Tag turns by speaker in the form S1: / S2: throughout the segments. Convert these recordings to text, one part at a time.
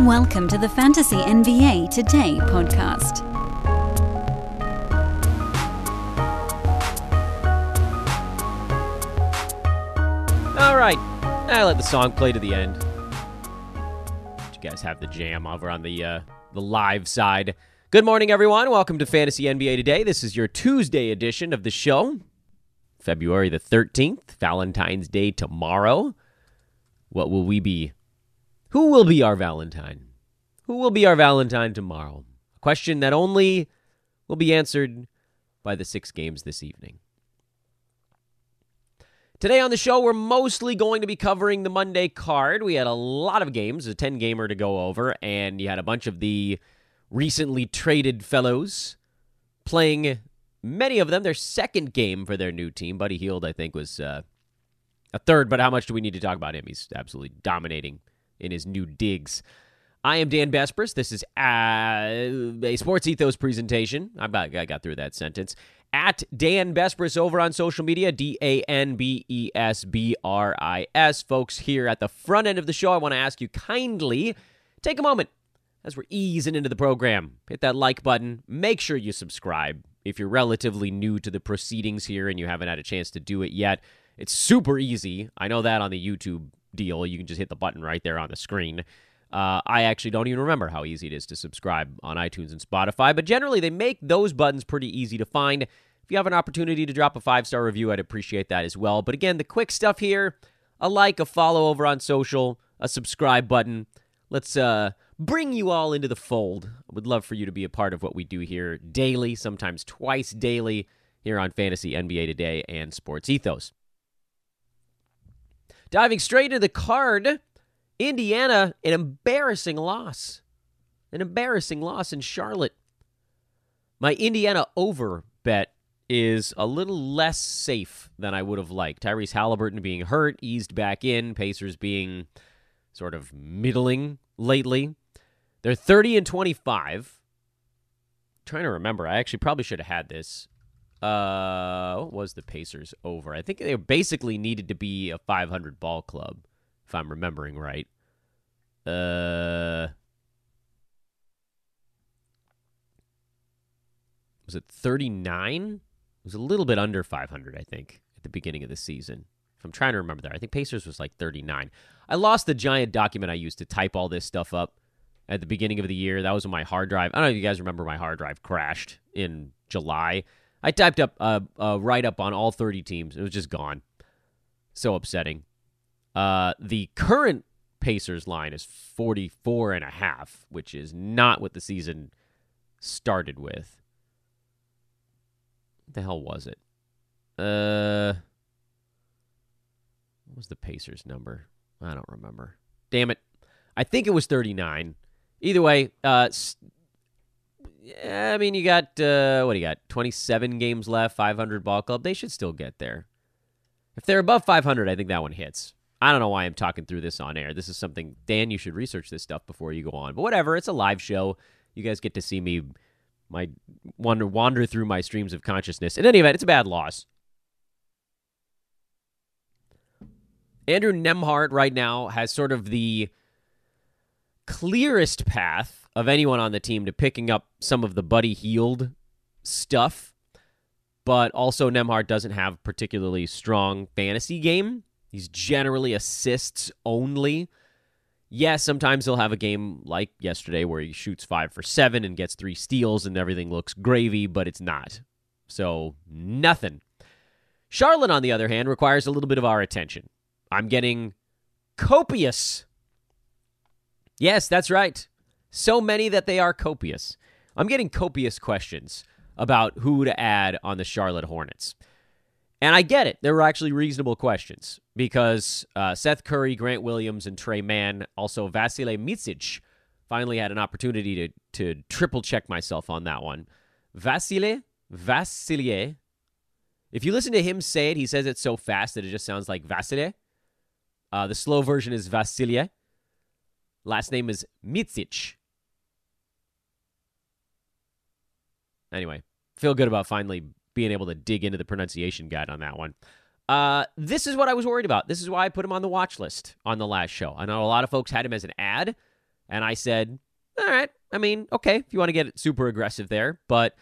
S1: Welcome to the Fantasy NBA Today podcast.
S2: All right, I let the song play to the end. You guys have the jam over on the uh, the live side. Good morning, everyone. Welcome to Fantasy NBA Today. This is your Tuesday edition of the show, February the thirteenth, Valentine's Day tomorrow. What will we be? Who will be our Valentine? Who will be our Valentine tomorrow? A question that only will be answered by the six games this evening. Today on the show, we're mostly going to be covering the Monday card. We had a lot of games, a 10 gamer to go over, and you had a bunch of the recently traded fellows playing many of them their second game for their new team. Buddy Hield, I think, was uh, a third, but how much do we need to talk about him? He's absolutely dominating in his new digs. I am Dan Besbris. This is uh, a Sports Ethos presentation. I got I got through that sentence at Dan Besbris over on social media, D A N B E S B R I S. Folks, here at the front end of the show, I want to ask you kindly take a moment as we're easing into the program. Hit that like button. Make sure you subscribe if you're relatively new to the proceedings here and you haven't had a chance to do it yet. It's super easy. I know that on the YouTube deal. You can just hit the button right there on the screen. Uh, I actually don't even remember how easy it is to subscribe on iTunes and Spotify, but generally they make those buttons pretty easy to find. If you have an opportunity to drop a five star review, I'd appreciate that as well. But again, the quick stuff here a like, a follow over on social, a subscribe button. Let's uh, bring you all into the fold. I would love for you to be a part of what we do here daily, sometimes twice daily, here on Fantasy NBA Today and Sports Ethos. Diving straight into the card, Indiana, an embarrassing loss. An embarrassing loss in Charlotte. My Indiana over bet is a little less safe than I would have liked. Tyrese Halliburton being hurt, eased back in, Pacers being sort of middling lately. They're 30 and 25. I'm trying to remember. I actually probably should have had this. Uh, what was the Pacers over? I think they basically needed to be a 500 ball club, if I'm remembering right. Uh, was it 39? It was a little bit under 500, I think, at the beginning of the season. If I'm trying to remember that, I think Pacers was like 39. I lost the giant document I used to type all this stuff up at the beginning of the year. That was when my hard drive. I don't know if you guys remember my hard drive crashed in July. I typed up a, a write up on all 30 teams. It was just gone. So upsetting. Uh, the current Pacers line is 44 and a half, which is not what the season started with. What the hell was it? Uh, what was the Pacers number? I don't remember. Damn it. I think it was 39. Either way, uh, yeah, I mean, you got, uh, what do you got? 27 games left, 500 ball club. They should still get there. If they're above 500, I think that one hits. I don't know why I'm talking through this on air. This is something, Dan, you should research this stuff before you go on. But whatever, it's a live show. You guys get to see me my wander wander through my streams of consciousness. In any event, it's a bad loss. Andrew Nembhard right now has sort of the clearest path of anyone on the team to picking up some of the Buddy Hield stuff, but also Nembhard doesn't have particularly strong fantasy game. He's generally assists only yes, sometimes he'll have a game like yesterday where he shoots five for seven and gets three steals and everything looks gravy, but it's not. So, nothing. Charlotte, on the other hand, requires a little bit of our attention. I'm getting copious. Yes, that's right. So many that they are copious. I'm getting copious questions about who to add on the Charlotte Hornets. And I get it. There were actually reasonable questions because uh, Seth Curry, Grant Williams, and Tre Mann, also Vasilije Micic, finally had an opportunity to, to triple check myself on that one. Vasile, Vasilije. If you listen to him say it, he says it so fast that it just sounds like Vasile. Uh, the slow version is Vasilije. Last name is Micic. Anyway, feel good about finally being able to dig into the pronunciation guide on that one. Uh, this is what I was worried about. This is why I put him on the watch list on the last show. I know a lot of folks had him as an ad. And I said, all right, I mean, okay, if you want to get super aggressive there, but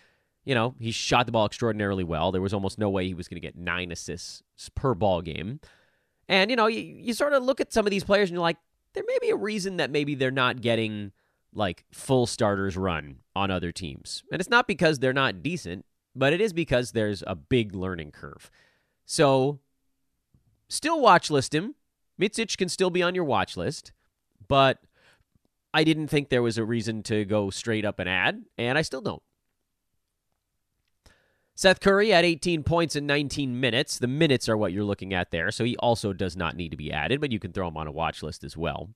S2: you know, he shot the ball extraordinarily well. There was almost no way he was going to get nine assists per ball game. And, you know, you, you sort of look at some of these players and you're like, there may be a reason that maybe they're not getting like full starters run on other teams. And it's not because they're not decent, but it is because there's a big learning curve. So still watch list him. Micic can still be on your watch list, but I didn't think there was a reason to go straight up and add, and I still don't. Seth Curry had 18 points in 19 minutes. The minutes are what you're looking at there, so he also does not need to be added, but you can throw him on a watch list as well.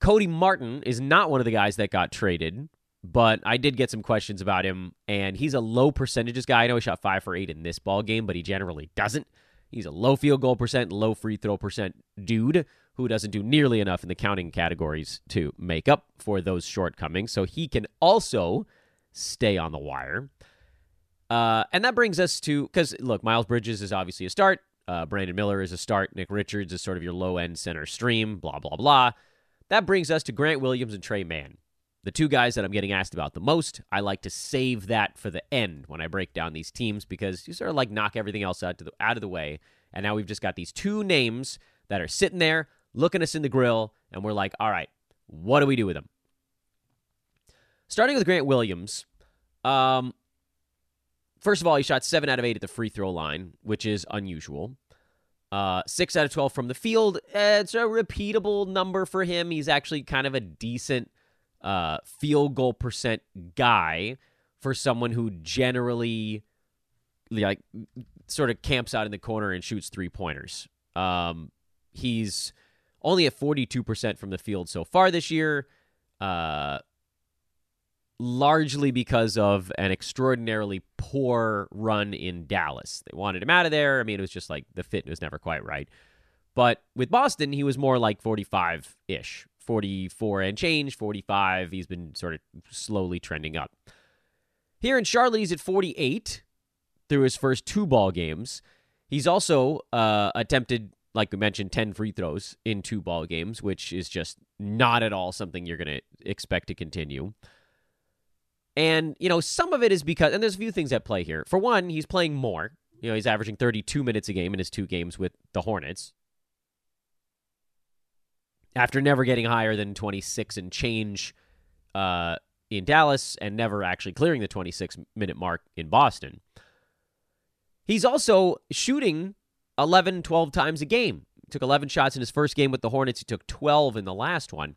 S2: Cody Martin is not one of the guys that got traded, but I did get some questions about him, and he's a low percentages guy. I know he shot five for eight in this ball game, but he generally doesn't. He's a low field goal percent, low free throw percent dude who doesn't do nearly enough in the counting categories to make up for those shortcomings. So he can also stay on the wire. Uh, and that brings us to because look, Miles Bridges is obviously a start. Uh, Brandon Miller is a start. Nick Richards is sort of your low end center stream. Blah blah blah. That brings us to Grant Williams and Tre Mann, the two guys that I'm getting asked about the most. I like to save that for the end when I break down these teams because you sort of like knock everything else out to the out of the way. And now we've just got these two names that are sitting there looking us in the grill, and we're like, all right, what do we do with them? Starting with Grant Williams, um, First of all, he shot seven out of eight at the free throw line, which is unusual. Uh, six out of 12 from the field. It's a repeatable number for him. He's actually kind of a decent uh, field goal percent guy for someone who generally like sort of camps out in the corner and shoots three pointers. Um, he's only at 42% from the field so far this year. Uh, largely because of an extraordinarily poor run in Dallas. They wanted him out of there. I mean, it was just like the fit was never quite right. But with Boston, he was more like 45 ish, 44 and change, 45. He's been sort of slowly trending up. Here in Charlotte, he's at 48 through his first two ball games. He's also uh, attempted, like we mentioned, 10 free throws in two ball games, which is just not at all something you're going to expect to continue. And, you know, some of it is because, and there's a few things at play here. For one, he's playing more. You know, he's averaging 32 minutes a game in his two games with the Hornets. After never getting higher than 26 and change uh, in Dallas and never actually clearing the 26 minute mark in Boston. He's also shooting 11, 12 times a game. He took 11 shots in his first game with the Hornets. He took 12 in the last one.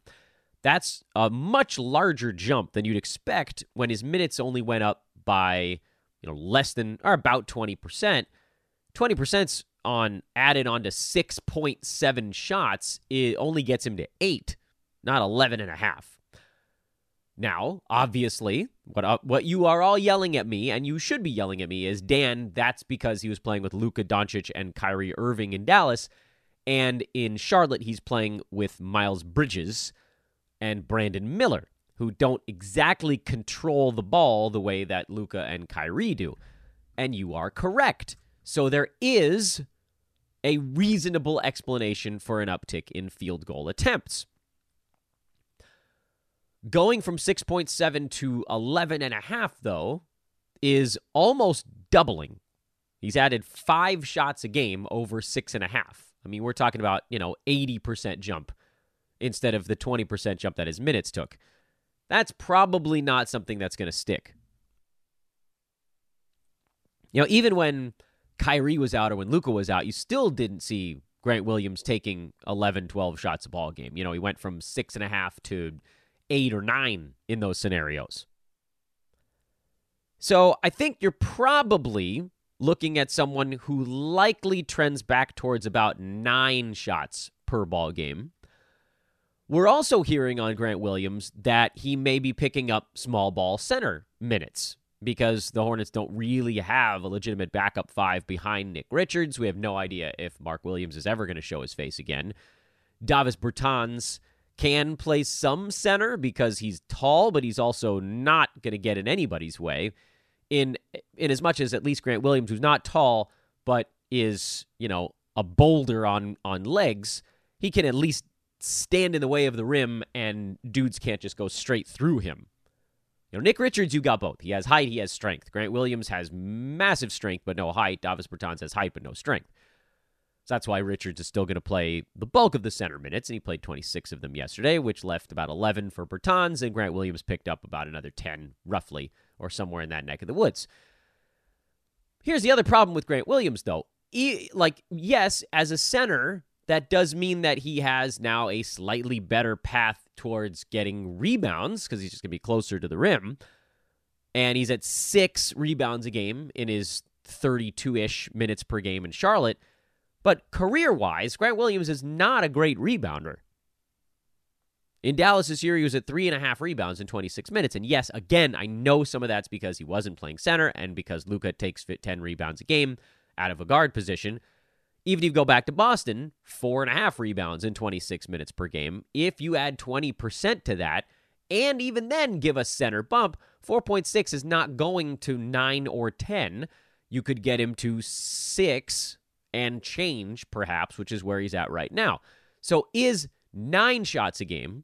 S2: That's a much larger jump than you'd expect when his minutes only went up by, you know, less than or about 20%. 20% on added on to 6.7 shots, it only gets him to 8, not 11 and a half. Now, obviously, what uh, what you are all yelling at me, and you should be yelling at me, is Dan. That's because he was playing with Luka Doncic and Kyrie Irving in Dallas, and in Charlotte he's playing with Miles Bridges and Brandon Miller, who don't exactly control the ball the way that Luka and Kyrie do. And you are correct. So there is a reasonable explanation for an uptick in field goal attempts. Going from 6.7 to 11.5, though, is almost doubling. He's added five shots a game over six and a half. I mean, we're talking about, you know, 80% jump instead of the 20% jump that his minutes took. That's probably not something that's going to stick. You know, even when Kyrie was out or when Luka was out, you still didn't see Grant Williams taking 11, 12 shots a ball game. You know, he went from six and a half to eight or nine in those scenarios. So I think you're probably looking at someone who likely trends back towards about nine shots per ball game. We're also hearing on Grant Williams that he may be picking up small ball center minutes because the Hornets don't really have a legitimate backup five behind Nick Richards. We have no idea if Mark Williams is ever going to show his face again. Davis Bertans can play some center because he's tall, but he's also not going to get in anybody's way. In in as much as at least Grant Williams, who's not tall but is you know a boulder on on legs, he can at least stand in the way of the rim and dudes can't just go straight through him. You know, Nick Richards, you got both. He has height, he has strength. Grant Williams has massive strength but no height. Davis Bertans has height but no strength. So that's why Richards is still going to play the bulk of the center minutes, and he played 26 of them yesterday, which left about 11 for Bertans, and Grant Williams picked up about another 10, roughly, or somewhere in that neck of the woods. Here's the other problem with Grant Williams, though. He, like, yes, as a center, that does mean that he has now a slightly better path towards getting rebounds because he's just going to be closer to the rim. And he's at six rebounds a game in his 32 ish minutes per game in Charlotte. But career wise, Grant Williams is not a great rebounder. In Dallas this year, he was at three and a half rebounds in 26 minutes. And yes, again, I know some of that's because he wasn't playing center and because Luka takes 10 rebounds a game out of a guard position. Even if you go back to Boston, four and a half rebounds in 26 minutes per game. If you add 20% to that, and even then give a center bump, 4.6 is not going to 9 or 10. You could get him to 6 and change, perhaps, which is where he's at right now. So is nine shots a game.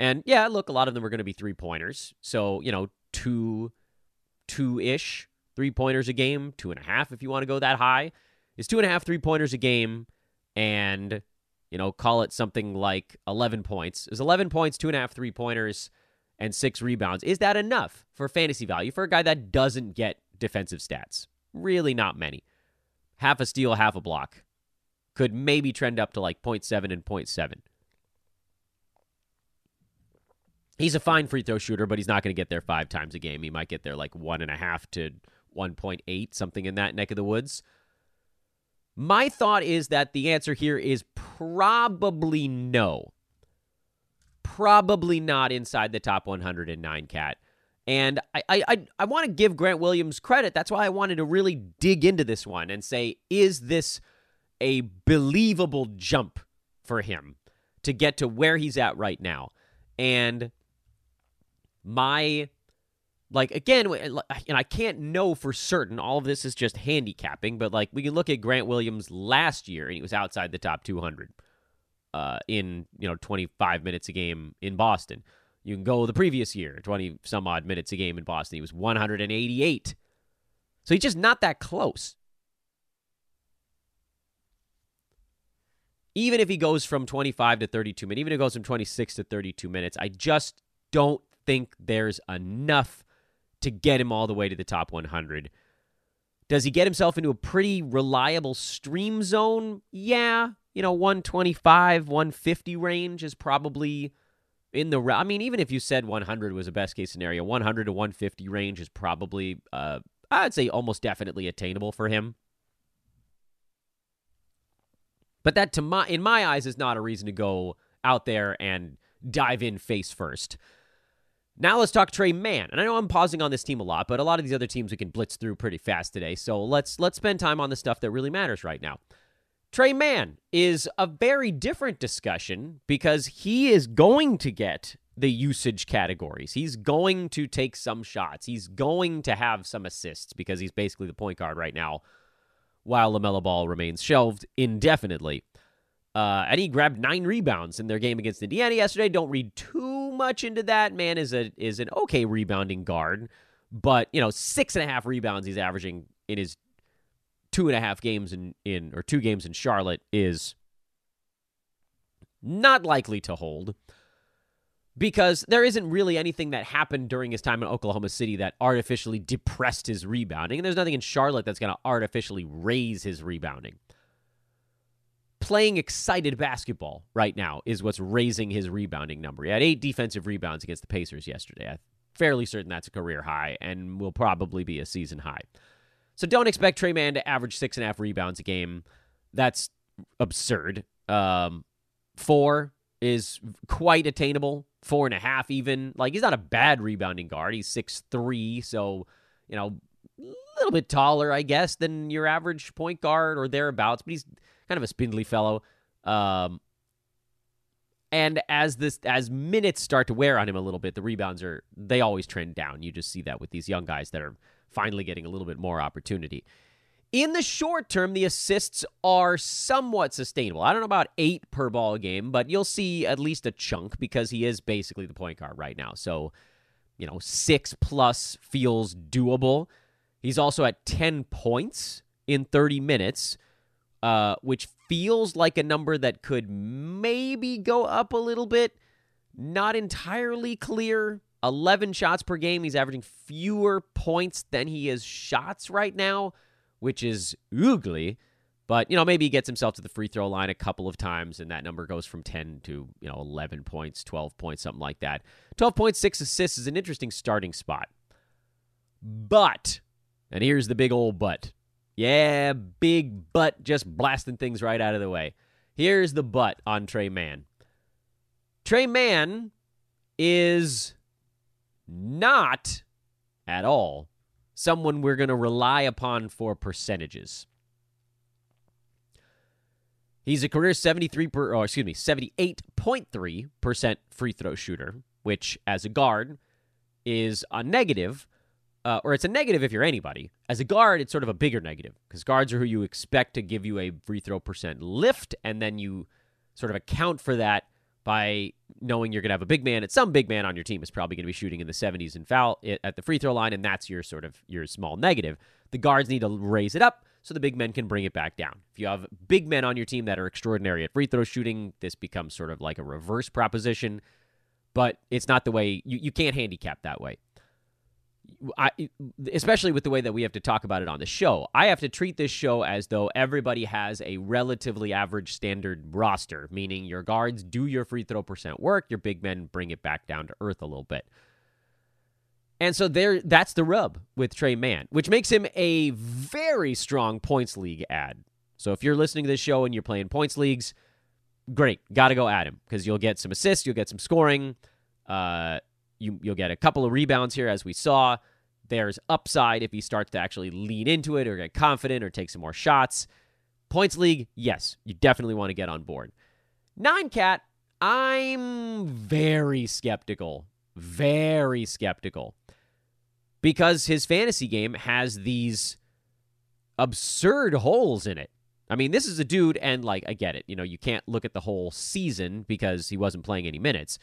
S2: And yeah, look, a lot of them are going to be three pointers. So, you know, two, two ish three pointers a game, two and a half if you want to go that high. Is two and a half three pointers a game and, you know, call it something like 11 points. Is 11 points, two and a half three pointers, and six rebounds. Is that enough for fantasy value for a guy that doesn't get defensive stats? Really not many half a steal, half a block. Could maybe trend up to like 0.7 and 0.7. He's a fine free throw shooter, but he's not going to get there five times a game. He might get there like one and a half to 1.8, something in that neck of the woods. My thought is that the answer here is probably no. Probably not inside the top 109 cat. And I, I, I want to give Grant Williams credit. That's why I wanted to really dig into this one and say, is this a believable jump for him to get to where he's at right now? And my, like, again, and I can't know for certain. All of this is just handicapping, but like, we can look at Grant Williams last year, and he was outside the top 200 uh, in, you know, 25 minutes a game in Boston. You can go the previous year, 20 some odd minutes a game in Boston. He was 188. So he's just not that close. Even if he goes from 25 to 32 minutes, even if he goes from 26 to 32 minutes, I just don't think there's enough to get him all the way to the top 100. Does he get himself into a pretty reliable stream zone? Yeah. You know, 125, 150 range is probably in the I mean, even if you said 100 was a best case scenario, 100 to 150 range is probably, uh, I'd say, almost definitely attainable for him. But that, to my, in my eyes, is not a reason to go out there and dive in face first. Now let's talk Tre Mann. And I know I'm pausing on this team a lot, but a lot of these other teams we can blitz through pretty fast today. So let's let's spend time on the stuff that really matters right now. Tre Mann is a very different discussion because he is going to get the usage categories. He's going to take some shots. He's going to have some assists because he's basically the point guard right now while LaMelo Ball remains shelved indefinitely. Uh, and he grabbed nine rebounds in their game against Indiana yesterday. Don't read too much into that. Mann is a is an okay rebounding guard, but you know six and a half rebounds he's averaging in his two and a half games in, in or two games in Charlotte is not likely to hold because there isn't really anything that happened during his time in Oklahoma City that artificially depressed his rebounding. And there's nothing in Charlotte that's going to artificially raise his rebounding. Playing excited basketball right now is what's raising his rebounding number. He had eight defensive rebounds against the Pacers yesterday. I'm fairly certain that's a career high and will probably be a season high. So don't expect Tre Mann to average six and a half rebounds a game. That's absurd. Um, four is quite attainable. Four and a half, even. Like, he's not a bad rebounding guard. He's six three, so, you know, a little bit taller, I guess, than your average point guard or thereabouts, but he's kind of a spindly fellow. Um, and as this as minutes start to wear on him a little bit, the rebounds are they always trend down. You just see that with these young guys that are finally getting a little bit more opportunity. In the short term, the assists are somewhat sustainable. I don't know about eight per ball game, but you'll see at least a chunk because he is basically the point guard right now. So, you know, six plus feels doable. He's also at 10 points in 30 minutes, uh, which feels like a number that could maybe go up a little bit. Not entirely clear. 11 shots per game. He's averaging fewer points than he is shots right now, which is ugly. But, you know, maybe he gets himself to the free throw line a couple of times and that number goes from 10 to, you know, 11 points, 12 points, something like that. 12.6 assists is an interesting starting spot. But, and here's the big old but. Yeah, big butt just blasting things right out of the way. Here's the butt on Tre Mann. Tre Mann is not at all someone we're going to rely upon for percentages. He's a career 73 per, or excuse me, 78.3% free throw shooter, which as a guard is a negative, uh, or it's a negative if you're anybody. As a guard, it's sort of a bigger negative because guards are who you expect to give you a free throw percent lift, and then you sort of account for that by knowing you're going to have a big man. And some big man on your team is probably going to be shooting in the 70s and foul at the free throw line, and that's your sort of your small negative. The guards need to raise it up so the big men can bring it back down. If you have big men on your team that are extraordinary at free throw shooting, this becomes sort of like a reverse proposition, but it's not the way you, you can't handicap that way. I, especially with the way that we have to talk about it on the show, I have to treat this show as though everybody has a relatively average standard roster, meaning your guards do your free throw percent work, your big men bring it back down to earth a little bit. And so there that's the rub with Tre Mann, which makes him a very strong points league ad. So if you're listening to this show and you're playing points leagues, great, got to go at him because you'll get some assists, you'll get some scoring. Uh, you, you'll get a couple of rebounds here, as we saw. There's upside if he starts to actually lean into it or get confident or take some more shots. Points league, yes, you definitely want to get on board. Nine cat, I'm very skeptical. Very skeptical. Because his fantasy game has these absurd holes in it. I mean, this is a dude, and like, I get it. You know, you can't look at the whole season because he wasn't playing any minutes.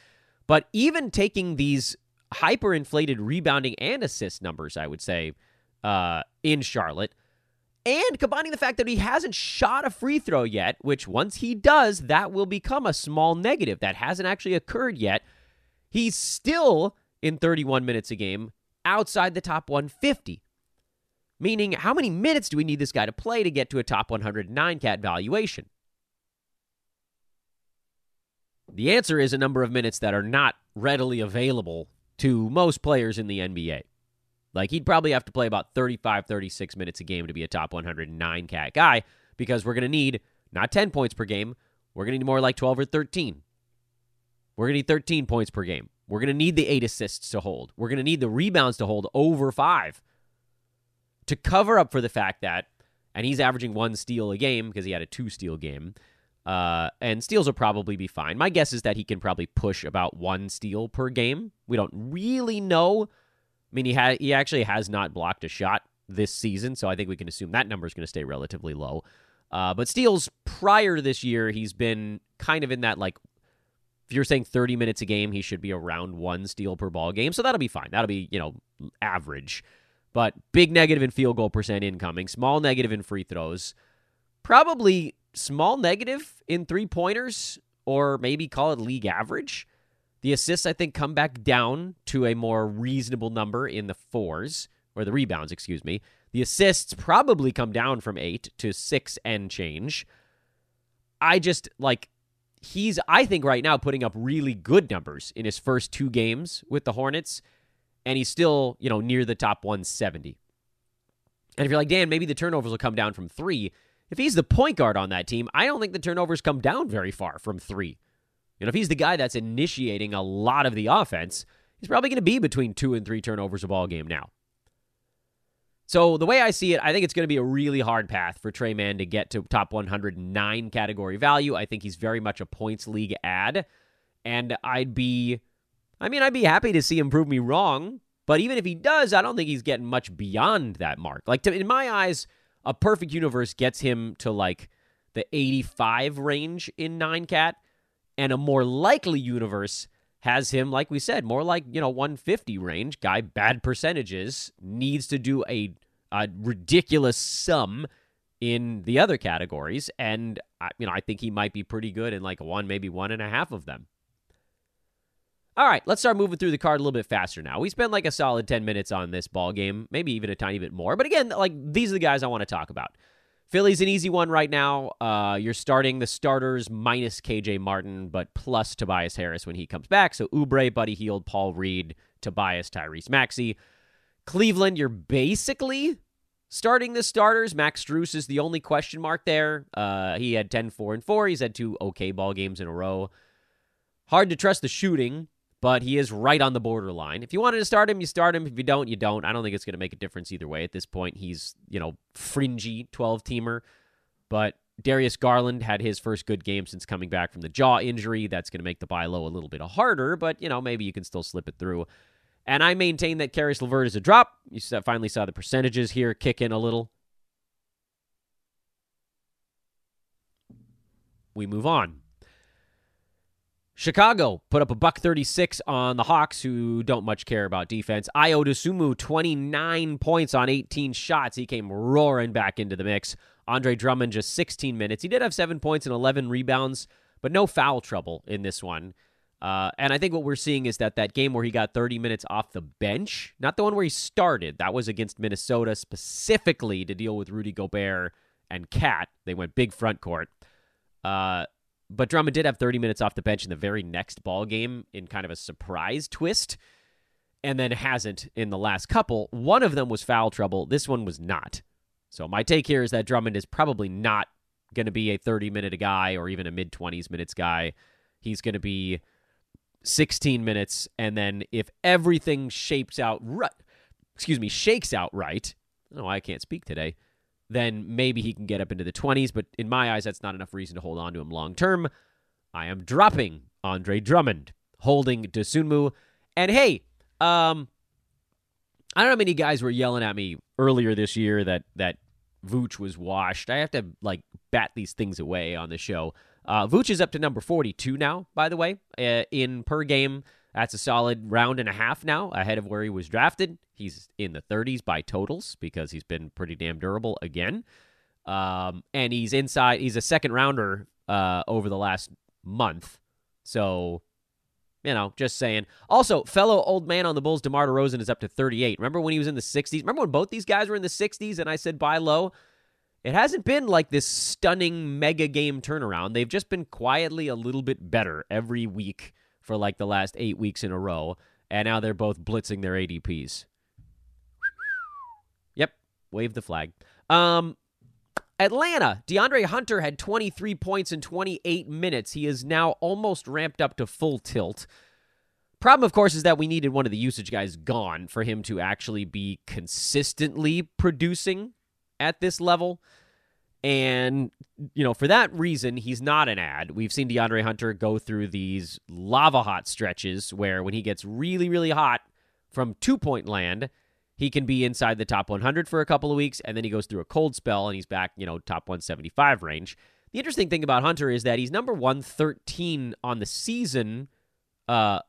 S2: But even taking these hyperinflated rebounding and assist numbers, I would say, uh, in Charlotte, and combining the fact that he hasn't shot a free throw yet, which once he does, that will become a small negative. That hasn't actually occurred yet. He's still in 31 minutes a game outside the top 150. Meaning, how many minutes do we need this guy to play to get to a top 109 cat valuation? The answer is a number of minutes that are not readily available to most players in the NBA. Like he'd probably have to play about 35, 36 minutes a game to be a top 109 cat guy because we're going to need not 10 points per game. We're going to need more like 12 or 13. We're going to need 13 points per game. We're going to need the eight assists to hold. We're going to need the rebounds to hold over five to cover up for the fact that, and he's averaging one steal a game because he had a two steal game. Uh, and steals will probably be fine. My guess is that he can probably push about one steal per game. We don't really know. I mean, he had he actually has not blocked a shot this season, so I think we can assume that number is going to stay relatively low. Uh, but steals prior to this year, he's been kind of in that like. If you're saying 30 minutes a game, he should be around one steal per ball game, so that'll be fine. That'll be you know average. But big negative in field goal percent incoming, small negative in free throws. Probably small negative in three pointers, or maybe call it league average. The assists, I think, come back down to a more reasonable number in the fours, or the rebounds, excuse me. The assists probably come down from eight to six and change. I just like he's I think right now putting up really good numbers in his first two games with the Hornets, and he's still, you know, near the top 170. And if you're like, Dan, maybe the turnovers will come down from three if he's the point guard on that team, I don't think the turnovers come down very far from three. You know, if he's the guy that's initiating a lot of the offense, he's probably going to be between two and three turnovers a ball game now. So the way I see it, I think it's going to be a really hard path for Tre Mann to get to top 109 category value. I think he's very much a points league ad, and I'd be, I mean, I'd be happy to see him prove me wrong. But even if he does, I don't think he's getting much beyond that mark. Like to, in my eyes, A perfect universe gets him to like the 85 range in 9 cat, and a more likely universe has him, like we said, more like, you know, 150 range. Guy, bad percentages, needs to do a, a ridiculous sum in the other categories. And, you know, I think he might be pretty good in like one, maybe one and a half of them. All right, let's start moving through the card a little bit faster now. We spent like a solid 10 minutes on this ball game, maybe even a tiny bit more. But again, like these are the guys I want to talk about. Philly's an easy one right now. Uh, you're starting the starters minus KJ Martin, but plus Tobias Harris when he comes back. So Oubre, Buddy Hield, Paul Reed, Tobias, Tyrese Maxey. Cleveland, you're basically starting the starters. Max Strus is the only question mark there. Uh, he had 10 4 and 4. He's had two okay ball games in a row. Hard to trust the shooting, but he is right on the borderline. If you wanted to start him, you start him. If you don't, you don't. I don't think it's going to make a difference either way. At this point, he's, you know, fringy 12 teamer. But Darius Garland had his first good game since coming back from the jaw injury. That's going to make the buy low a little bit harder, but, you know, maybe you can still slip it through. And I maintain that Caris LeVert is a drop. You finally saw the percentages here kick in a little. We move on. Chicago put up a buck 36 on the Hawks, who don't much care about defense. Ayo Dosunmu, 29 points on 18 shots. He came roaring back into the mix. Andre Drummond, just 16 minutes. He did have seven points and 11 rebounds, but no foul trouble in this one. Uh, and I think what we're seeing is that that game where he got 30 minutes off the bench, not the one where he started, that was against Minnesota specifically to deal with Rudy Gobert and KAT. They went big front court. Uh, but Drummond did have 30 minutes off the bench in the very next ball game in kind of a surprise twist, and then hasn't in the last couple. One of them was foul trouble. This one was not. So my take here is that Drummond is probably not going to be a 30 minute guy or even a mid 20s minutes guy. He's going to be 16 minutes, and then if everything shapes out right, excuse me, shakes out right. Oh, I can't speak today then maybe he can get up into the 20s. But in my eyes, that's not enough reason to hold on to him long term. I am dropping Andre Drummond, holding Dosunmu. And hey, um, I don't know how many guys were yelling at me earlier this year that that Vooch was washed. I have to like bat these things away on the show. Uh, Vooch is up to number 42 now, by the way, uh, in per game. That's a solid round and a half now ahead of where he was drafted. He's in the 30s by totals because he's been pretty damn durable again. Um, and he's inside, he's a second rounder uh, over the last month. So, you know, just saying. Also, fellow old man on the Bulls, DeMar DeRozan, is up to 38. Remember when he was in the 60s? Remember when both these guys were in the 60s and I said buy low? It hasn't been like this stunning mega game turnaround. They've just been quietly a little bit better every week for like the last eight weeks in a row, and now they're both blitzing their ADPs. Yep, wave the flag. Um, Atlanta, DeAndre Hunter had 23 points in 28 minutes. He is now almost ramped up to full tilt. Problem, of course, is that we needed one of the usage guys gone for him to actually be consistently producing at this level. And, you know, for that reason, he's not an ad. We've seen DeAndre Hunter go through these lava hot stretches where when he gets really, really hot from two point land, he can be inside the top 100 for a couple of weeks, and then he goes through a cold spell and he's back, you know, top 175 range. The interesting thing about Hunter is that he's number 113 on the season uh,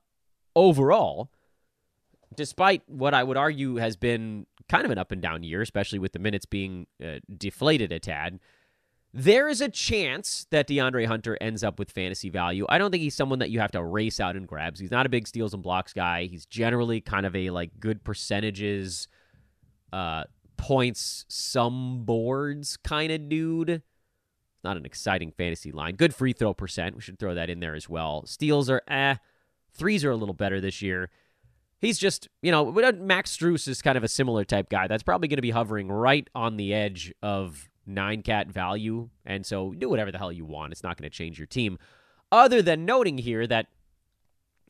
S2: overall, despite what I would argue has been kind of an up and down year, especially with the minutes being uh, deflated a tad. There is a chance that DeAndre Hunter ends up with fantasy value. I don't think he's someone that you have to race out and grabs. He's not a big steals and blocks guy. He's generally kind of a like good percentages, uh, points, some boards kind of dude. Not an exciting fantasy line. Good free throw percent. We should throw that in there as well. Steals are eh. Threes are a little better this year he's just, you know, Max Strus is kind of a similar type guy. That's probably going to be hovering right on the edge of nine cat value. And so do whatever the hell you want. It's not going to change your team. Other than noting here that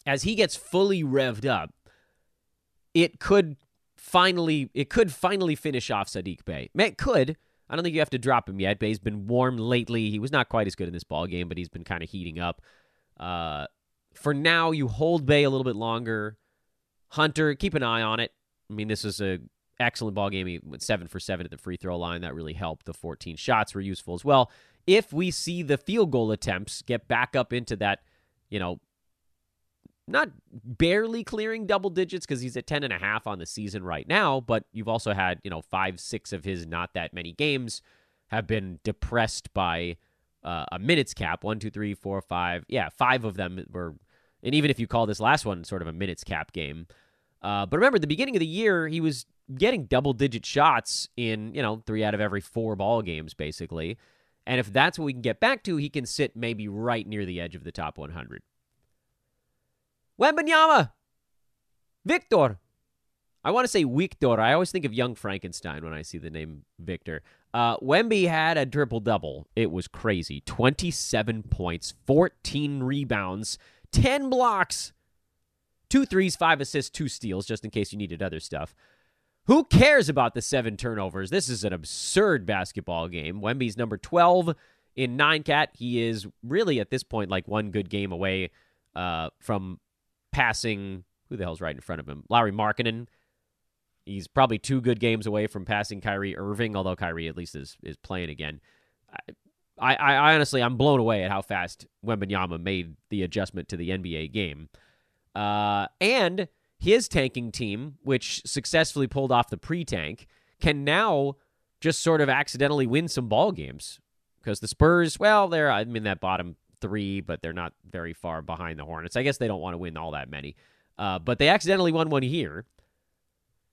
S2: as he gets fully revved up, it could finally it could finally finish off Sadiq Bey. It could. I don't think you have to drop him yet. Bey's been warm lately. He was not quite as good in this ball game, but he's been kind of heating up. Uh, for now, you hold Bey a little bit longer. Hunter, keep an eye on it. I mean, this is a excellent ball game. He went seven for seven at the free throw line. That really helped. The 14 shots were useful as well. If we see the field goal attempts get back up into that, you know, not barely clearing double digits because he's at 10 and a half on the season right now, but you've also had, you know, five, six of his not that many games have been depressed by uh, a minutes cap. One, two, three, four, five. Yeah, five of them were, and even if you call this last one sort of a minutes cap game. Uh, but remember, at the beginning of the year, he was getting double digit shots in, you know, three out of every four ball games, basically. And if that's what we can get back to, he can sit maybe right near the edge of the top 100. Wembanyama! Victor! I want to say Victor. I always think of Young Frankenstein when I see the name Victor. Uh, Wemby had a triple double. It was crazy. 27 points, 14 rebounds, 10 blocks, two threes, five assists, two steals, just in case you needed other stuff. Who cares about the seven turnovers? This is an absurd basketball game. Wemby's number 12 in nine cat. He is really at this point like one good game away uh, from passing. Who the hell's right in front of him? Lauri Markkanen. He's probably two good games away from passing Kyrie Irving, although Kyrie at least is is playing again. I, I, I honestly I'm blown away at how fast Wembanyama made the adjustment to the NBA game. Uh, and his tanking team, which successfully pulled off the pre-tank, can now just sort of accidentally win some ball games because the Spurs, well, they're I'm in that bottom three, but they're not very far behind the Hornets. I guess they don't want to win all that many, uh, but they accidentally won one here.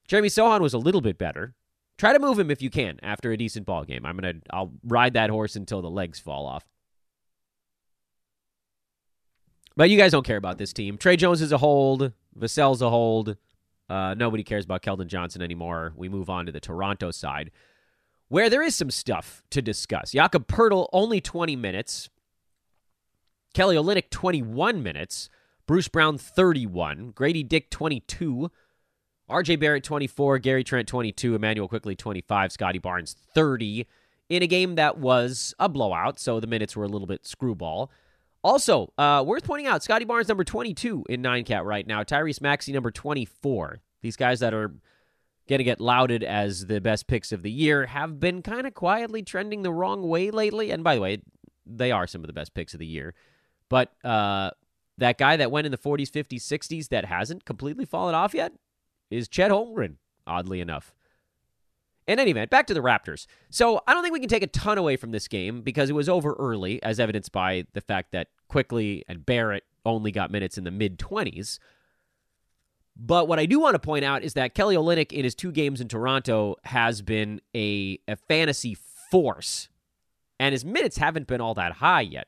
S2: Jeremy Sochan was a little bit better. Try to move him if you can after a decent ball game. I'm gonna I'll ride that horse until the legs fall off. But you guys don't care about this team. Tre Jones is a hold. Vassell's a hold. Uh, nobody cares about Keldon Johnson anymore. We move on to the Toronto side, where there is some stuff to discuss. Jakob Poeltl, only 20 minutes. Kelly Olynyk, 21 minutes. Bruce Brown, 31. Grady Dick, 22. RJ Barrett, 24. Gary Trent, 22. Immanuel Quickley 25. Scottie Barnes, 30. In a game that was a blowout, so the minutes were a little bit screwball. Also, uh, worth pointing out, Scottie Barnes, number 22 in 9 cat right now. Tyrese Maxey, number 24. These guys that are going to get lauded as the best picks of the year have been kind of quietly trending the wrong way lately. And by the way, they are some of the best picks of the year. But uh, that guy that went in the 40s, 50s, 60s that hasn't completely fallen off yet is Chet Holmgren, oddly enough. In any event, back to the Raptors. So I don't think we can take a ton away from this game because it was over early, as evidenced by the fact that Quickley and Barrett only got minutes in the mid 20s. But what I do want to point out is that Kelly Olynyk in his two games in Toronto has been a, a fantasy force, and his minutes haven't been all that high yet.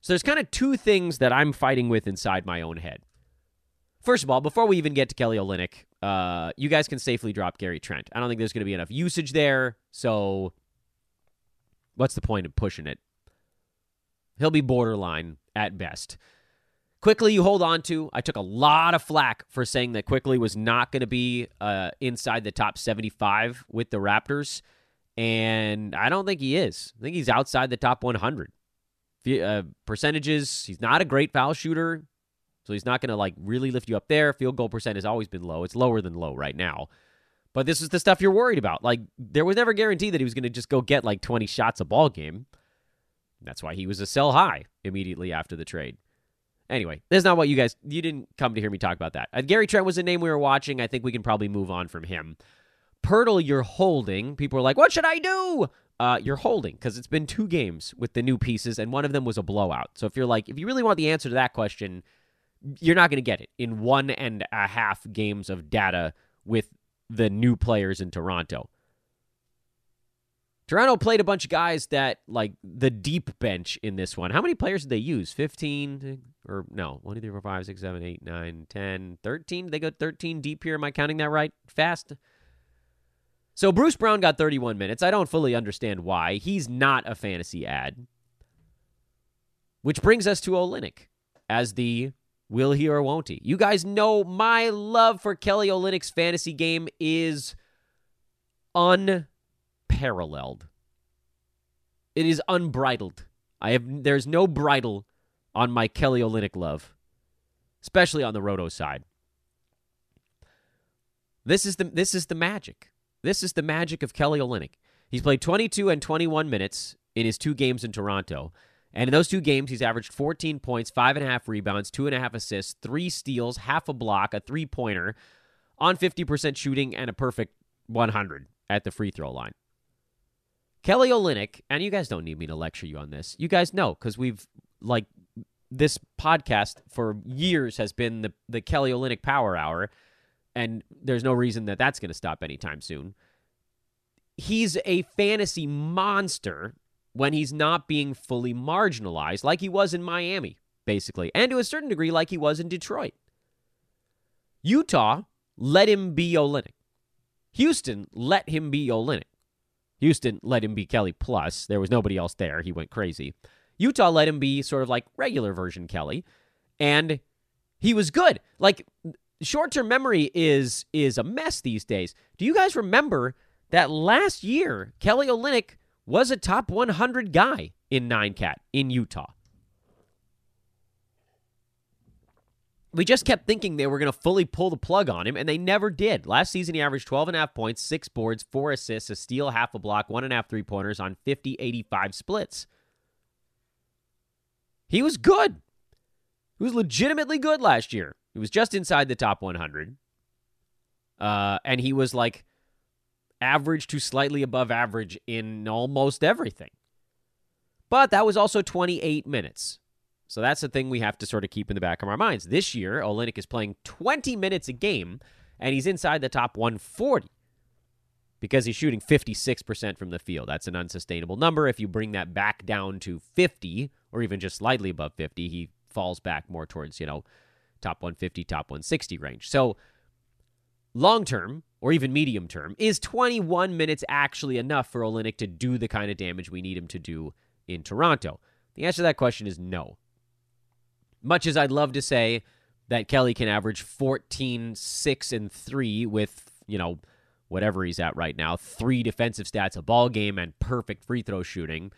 S2: So there's kind of two things that I'm fighting with inside my own head. First of all, before we even get to Kelly Olynyk, uh, you guys can safely drop Gary Trent. I don't think there's going to be enough usage there. So, what's the point of pushing it? He'll be borderline at best. Quickley, you hold on to. I took a lot of flack for saying that Quickley was not going to be uh, inside the top 75 with the Raptors. And I don't think he is. I think he's outside the top 100. Uh, percentages, he's not a great foul shooter. So he's not going to like really lift you up there. Field goal percent has always been low. It's lower than low right now. But this is the stuff you're worried about. Like there was never guaranteed that he was going to just go get like 20 shots a ball game. That's why he was a sell high immediately after the trade. Anyway, that's not what you guys you didn't come to hear me talk about that. Uh, Gary Trent was a name we were watching. I think we can probably move on from him. Poeltl, you're holding. People are like, "What should I do?" Uh, you're holding because it's been two games with the new pieces, and one of them was a blowout. So if you're like, if you really want the answer to that question, you're not going to get it in one and a half games of data with the new players in Toronto. Toronto played a bunch of guys that like the deep bench in this one. How many players did they use? 15 or no, 1, 2, 3, 4, 5, 6, 7, 8, 9, 10, 13. They go 13 deep here. Am I counting that right? Fast. So Bruce Brown got 31 minutes. I don't fully understand why. He's not a fantasy ad. Which brings us to Olynyk as the Will he or won't he? You guys know my love for Kelly Olynyk's fantasy game is unparalleled. It is unbridled. I have there's no bridle on my Kelly Olynyk love, especially on the roto side. This is the this is the magic. This is the magic of Kelly Olynyk. He's played 22 and 21 minutes in his two games in Toronto. And in those two games, he's averaged 14 points, five and a half rebounds, two and a half assists, three steals, half a block, a three pointer, on 50% shooting, and a perfect 100 at the free throw line. Kelly Olynyk, and you guys don't need me to lecture you on this. You guys know because we've like this podcast for years has been the the Kelly Olynyk Power Hour, and there's no reason that that's going to stop anytime soon. He's a fantasy monster when he's not being fully marginalized, like he was in Miami, basically, and to a certain degree, like he was in Detroit. Utah let him be Olynyk. Houston let him be Olynyk. Houston let him be Kelly plus. There was nobody else there. He went crazy. Utah let him be sort of like regular version Kelly, and he was good. Like short-term memory is is a mess these days. Do you guys remember that last year Kelly Olynyk was a top 100 guy in nine cat in Utah? we just kept thinking they were going to fully pull the plug on him, and they never did. Last season, he averaged 12 and a half points, six boards, four assists, a steal, half a block, one and a half three pointers on 50 85 splits. He was good. He was legitimately good last year. He was just inside the top 100. Uh, and he was like average to slightly above average in almost everything. But that was also 28 minutes. So that's the thing we have to sort of keep in the back of our minds. This year, Olynyk is playing 20 minutes a game, and he's inside the top 140 because he's shooting 56% from the field. That's an unsustainable number. If you bring that back down to 50 or even just slightly above 50, he falls back more towards, you know, top 150, top 160 range. So long term or even medium term, is 21 minutes actually enough for Olynyk to do the kind of damage we need him to do in Toronto? The answer to that question is no. Much as I'd love to say that Kelly can average 14, 6, and 3 with, you know, whatever he's at right now, three defensive stats, a ball game, and perfect free throw shooting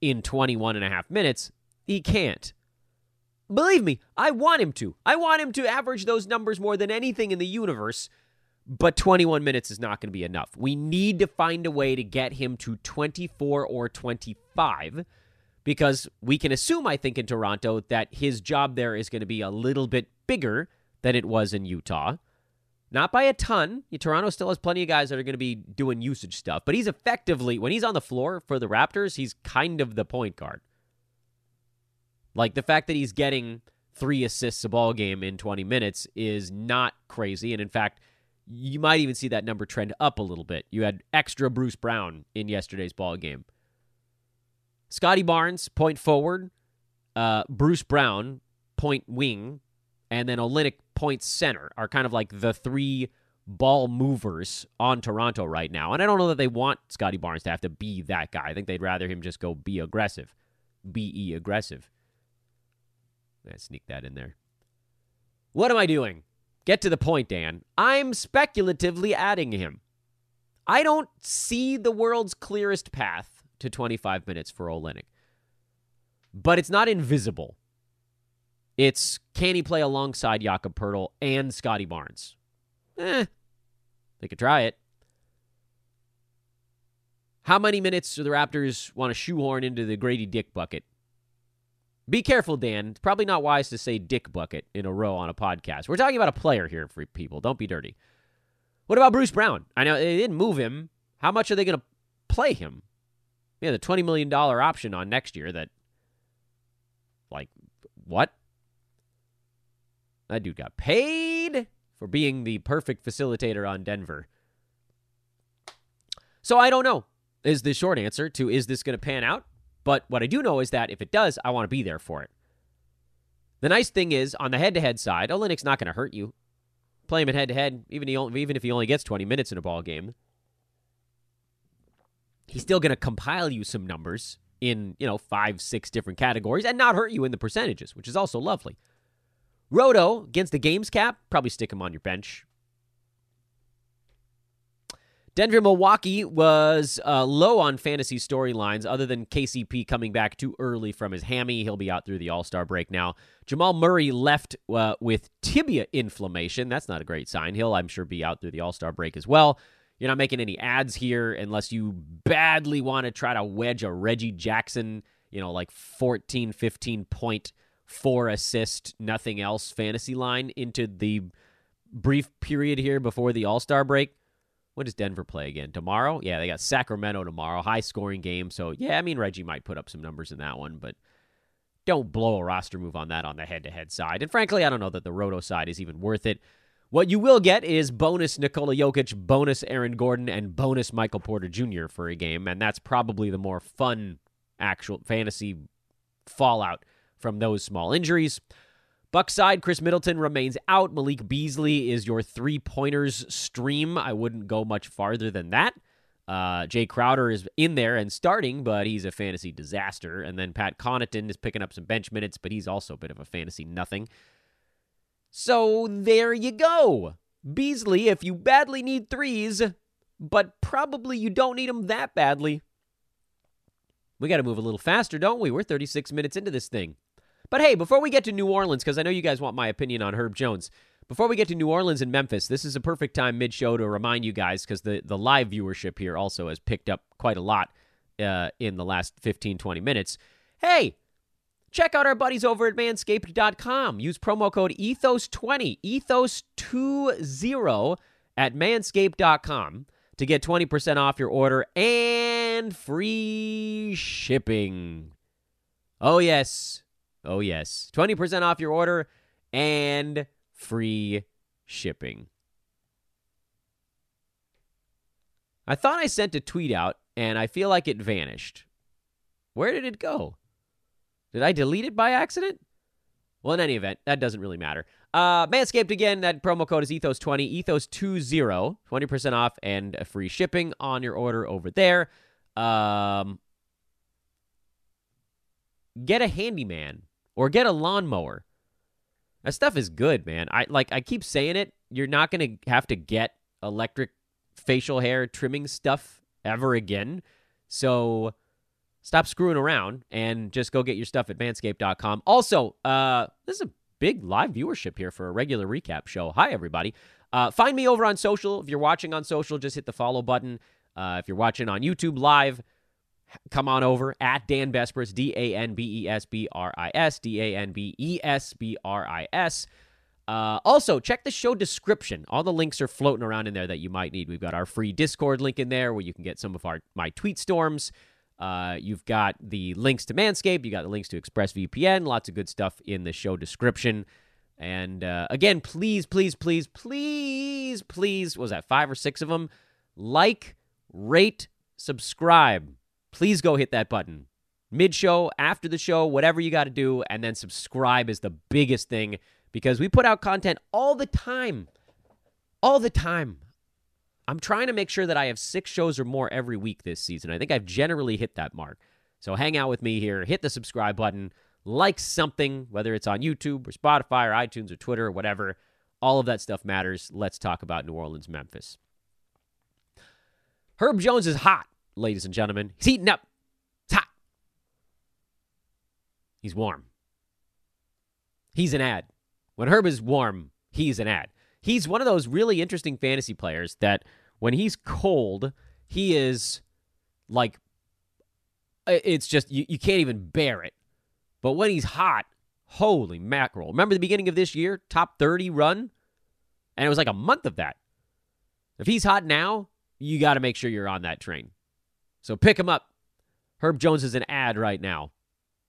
S2: in 21 and a half minutes, he can't. Believe me, I want him to. I want him to average those numbers more than anything in the universe, but 21 minutes is not going to be enough. We need to find a way to get him to 24 or 25 because we can assume, I think, in Toronto that his job there is going to be a little bit bigger than it was in Utah. Not by a ton. Toronto still has plenty of guys that are going to be doing usage stuff, but he's effectively, when he's on the floor for the Raptors, he's kind of the point guard. Like the fact that he's getting three assists a ball game in 20 minutes is not crazy. And in fact, you might even see that number trend up a little bit. You had extra Bruce Brown in yesterday's ball game. Scottie Barnes, point forward. Uh, Bruce Brown, point wing. And then Olynyk, point center are kind of like the three ball movers on Toronto right now. And I don't know that they want Scottie Barnes to have to be that guy. I think they'd rather him just go be aggressive. Be aggressive. Let's sneak that in there. What am I doing? Get to the point, Dan. I'm speculatively adding him. I don't see the world's clearest path to 25 minutes for Olynyk. But it's not invisible. It's can he play alongside Jakob Poeltl and Scottie Barnes? Eh, they could try it. How many minutes do the Raptors want to shoehorn into the Grady Dick bucket? Be careful, Dan. It's probably not wise to say Dick bucket in a row on a podcast. We're talking about a player here for people. Don't be dirty. What about Bruce Brown? I know they didn't move him. How much are they going to play him? Yeah, the $20 million option on next year that, like, what? That dude got paid for being the perfect facilitator on Denver. So I don't know, is the short answer to is this going to pan out? But what I do know is that if it does, I want to be there for it. The nice thing is, on the head to head side, Olynyk's not going to hurt you. Play him head to head, even even if he only gets 20 minutes in a ball game he's still going to compile you some numbers in, you know, five, six different categories and not hurt you in the percentages, which is also lovely. Roto against the games cap, probably stick him on your bench. Denver Milwaukee was uh, low on fantasy storylines other than KCP coming back too early from his hammy. He'll be out through the All Star break now. Jamal Murray left uh, with tibia inflammation. That's not a great sign. He'll, I'm sure, be out through the All Star break as well. You're not making any adds here unless you badly want to try to wedge a Reggie Jackson, you know, like 14, 15 point, four assist, nothing else fantasy line into the brief period here before the All Star break. When does Denver play again? Tomorrow? Yeah, they got Sacramento tomorrow. High scoring game. So, yeah, I mean, Reggie might put up some numbers in that one, but don't blow a roster move on that on the head to head side. And frankly, I don't know that the Roto side is even worth it. What you will get is bonus Nikola Jokic, bonus Aaron Gordon, and bonus Michael Porter Jr. for a game. And that's probably the more fun actual fantasy fallout from those small injuries. Buckside, Khris Middleton remains out. Malik Beasley is your three pointers stream. I wouldn't go much farther than that. Uh, Jae Crowder is in there and starting, but he's a fantasy disaster. And then Pat Connaughton is picking up some bench minutes, but he's also a bit of a fantasy nothing. So there you go. Beasley, if you badly need threes, but probably you don't need them that badly. We got to move a little faster, don't we? We're 36 minutes into this thing. But hey, before we get to New Orleans, because I know you guys want my opinion on Herb Jones, before we get to New Orleans and Memphis, this is a perfect time mid show to remind you guys, because the, the live viewership here also has picked up quite a lot uh, in the last 15, 20 minutes. Hey, check out our buddies over at manscaped.com. Use promo code ETHOS20, ETHOS20 at manscaped.com to get 20% off your order and free shipping. Oh, yes. Oh, yes. 20% off your order and free shipping. I thought I sent a tweet out and I feel like it vanished. Where did it go? Did I delete it by accident? Well, in any event, that doesn't really matter. Uh, Manscaped again, that promo code is Ethos20, Ethos20, 20% off and a free shipping on your order over there. Um, get a handyman or get a lawnmower. That stuff is good, man. I like I keep saying it. You're not going to have to get electric facial hair trimming stuff ever again. So stop screwing around and just go get your stuff at manscaped.com. Also, uh, this is a big live viewership here for a regular recap show. Hi, everybody. Uh, find me over on social. If you're watching on social, just hit the follow button. Uh, if you're watching on YouTube live, come on over at Dan Besbris, D A N B E S B R I S, D A N B E S B R I S. Uh, also, check the show description. All the links are floating around in there that you might need. We've got our free Discord link in there where you can get some of our my tweet storms. Uh, you've got the links to Manscaped. You got the links to ExpressVPN. Lots of good stuff in the show description. And uh, again, please, please, please, please, please, was that five or six of them? Like, rate, subscribe please go hit that button. Mid show, after the show, whatever you got to do, and then subscribe is the biggest thing because we put out content all the time. All the time. I'm trying to make sure that I have six shows or more every week this season. I think I've generally hit that mark. So hang out with me here, hit the subscribe button, like something, whether it's on YouTube or Spotify or iTunes or Twitter or whatever. All of that stuff matters. Let's talk about New Orleans, Memphis. Herb Jones is hot ladies and gentlemen. He's heating up. It's hot. He's warm. He's an add. When Herb is warm, he's an add. He's one of those really interesting fantasy players that when he's cold, he is like, uh, it's just, you, you can't even bear it. But when he's hot, holy mackerel. Remember the beginning of this year, top 30 run? And it was like a month of that. If he's hot now, you got to make sure you're on that train. So pick him up. Herb Jones is an add right now.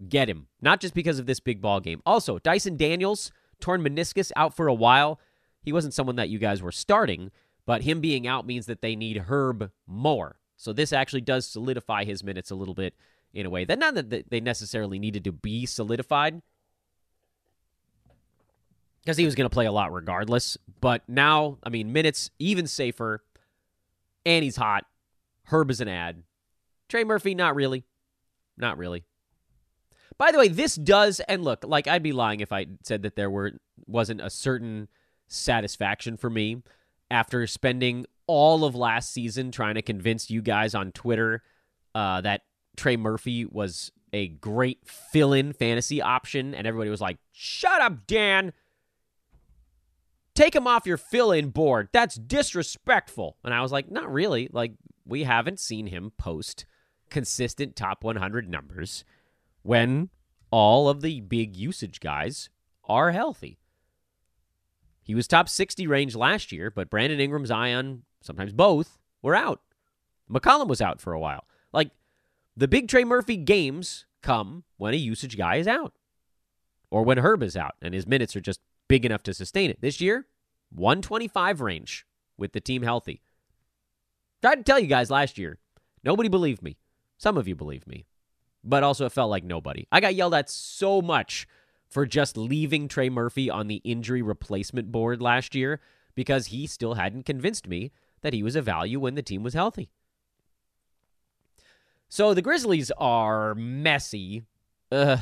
S2: Get him. Not just because of this big ball game. Also, Dyson Daniels, torn meniscus, out for a while. He wasn't someone that you guys were starting, but him being out means that they need Herb more. So this actually does solidify his minutes a little bit in a way. That not that they necessarily needed to be solidified, because he was going to play a lot regardless. But now, I mean, minutes even safer, and he's hot. Herb is an add. Trey Murphy, not really. Not really. By the way, this does, and look, like I'd be lying if I said that there were wasn't a certain satisfaction for me after spending all of last season trying to convince you guys on Twitter uh, that Trey Murphy was a great fill in fantasy option, and everybody was like, shut up, Dan. Take him off your fill in board. That's disrespectful. And I was like, not really. Like, we haven't seen him post consistent top 100 numbers when all of the big usage guys are healthy. He was top 60 range last year, but Brandon Ingram, Zion, sometimes both, were out. McCollum was out for a while. Like, the big Trey Murphy games come when a usage guy is out or when Herb is out and his minutes are just big enough to sustain it. This year, 125 range with the team healthy. Tried to tell you guys last year. Nobody believed me. Some of you believe me, but also it felt like nobody. I got yelled at so much for just leaving Trey Murphy on the injury replacement board last year because he still hadn't convinced me that he was a value when the team was healthy. So the Grizzlies are messy. Ugh.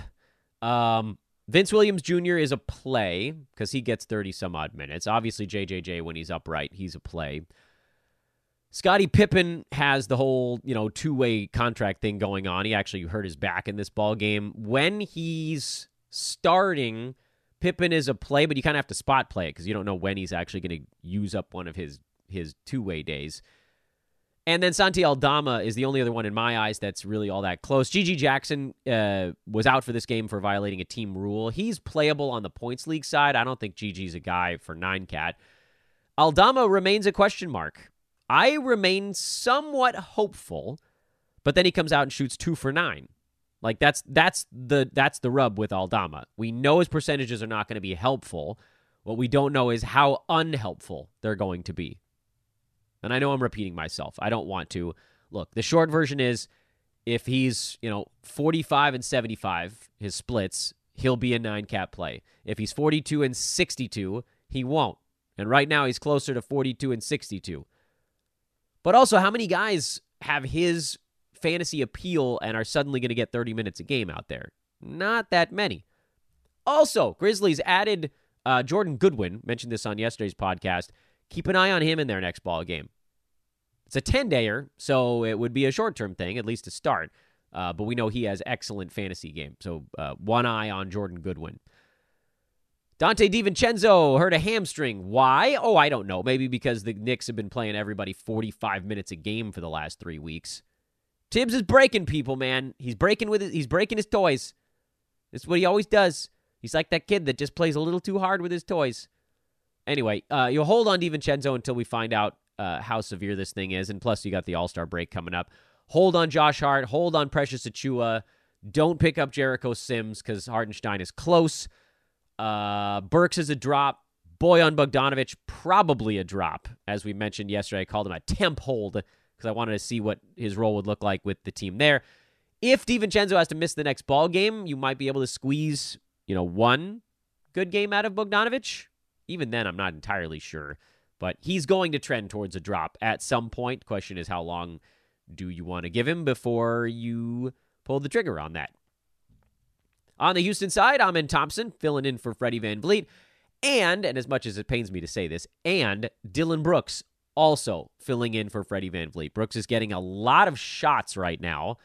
S2: Um, Vince Williams Jr. is a play because he gets 30 some odd minutes. Obviously, JJJ, when he's upright, he's a play. Scotty Pippen has the whole, you know, two-way contract thing going on. He actually hurt his back in this ball game. When he's starting, Pippen is a play, but you kind of have to spot play it because you don't know when he's actually going to use up one of his his two-way days. And then Santi Aldama is the only other one in my eyes that's really all that close. GG Jackson uh, was out for this game for violating a team rule. He's playable on the points league side. I don't think GG's a guy for nine cat. Aldama remains a question mark. I remain somewhat hopeful, but then he comes out and shoots two for nine. Like that's that's the that's the rub with Aldama. We know his percentages are not going to be helpful. What we don't know is how unhelpful they're going to be. And I know I'm repeating myself. I don't want to. Look, the short version is if he's, you know, 45 and 75, his splits, he'll be a nine cap play. If he's 42 and 62, he won't. And right now he's closer to 42 and 62. But also, how many guys have his fantasy appeal and are suddenly going to get 30 minutes a game out there? Not that many. Also, Grizzlies added uh, Jordan Goodwin, mentioned this on yesterday's podcast. Keep an eye on him in their next ball game. It's a 10 dayer, so it would be a short term thing, at least to start. Uh, but we know he has excellent fantasy game. So uh, one eye on Jordan Goodwin. Donte DiVincenzo hurt a hamstring. Why? Oh, I don't know. Maybe because the Knicks have been playing everybody 45 minutes a game for the last three weeks. Thibs is breaking people, man. He's breaking with it. He's breaking his toys. This is what he always does. He's like that kid that just plays a little too hard with his toys. Anyway, uh, you'll hold on DiVincenzo until we find out uh, how severe this thing is, and plus you got the All Star break coming up. Hold on Josh Hart. Hold on Precious Achiuwa. Don't pick up Jericho Sims because Hartenstein is close. Uh, Burks is a drop. Bojan Bogdanovic probably a drop. As we mentioned yesterday, I called him a temp hold because I wanted to see what his role would look like with the team there. If DiVincenzo has to miss the next ball game, you might be able to squeeze, you know, one good game out of Bogdanovic. Even then, I'm not entirely sure. But he's going to trend towards a drop at some point. Question is, how long do you want to give him before you pull the trigger on that? On the Houston side, Amen Thompson filling in for Freddie VanVleet. And, and as much as it pains me to say this, and Dillon Brooks also filling in for Freddie VanVleet. Brooks is getting a lot of shots right now.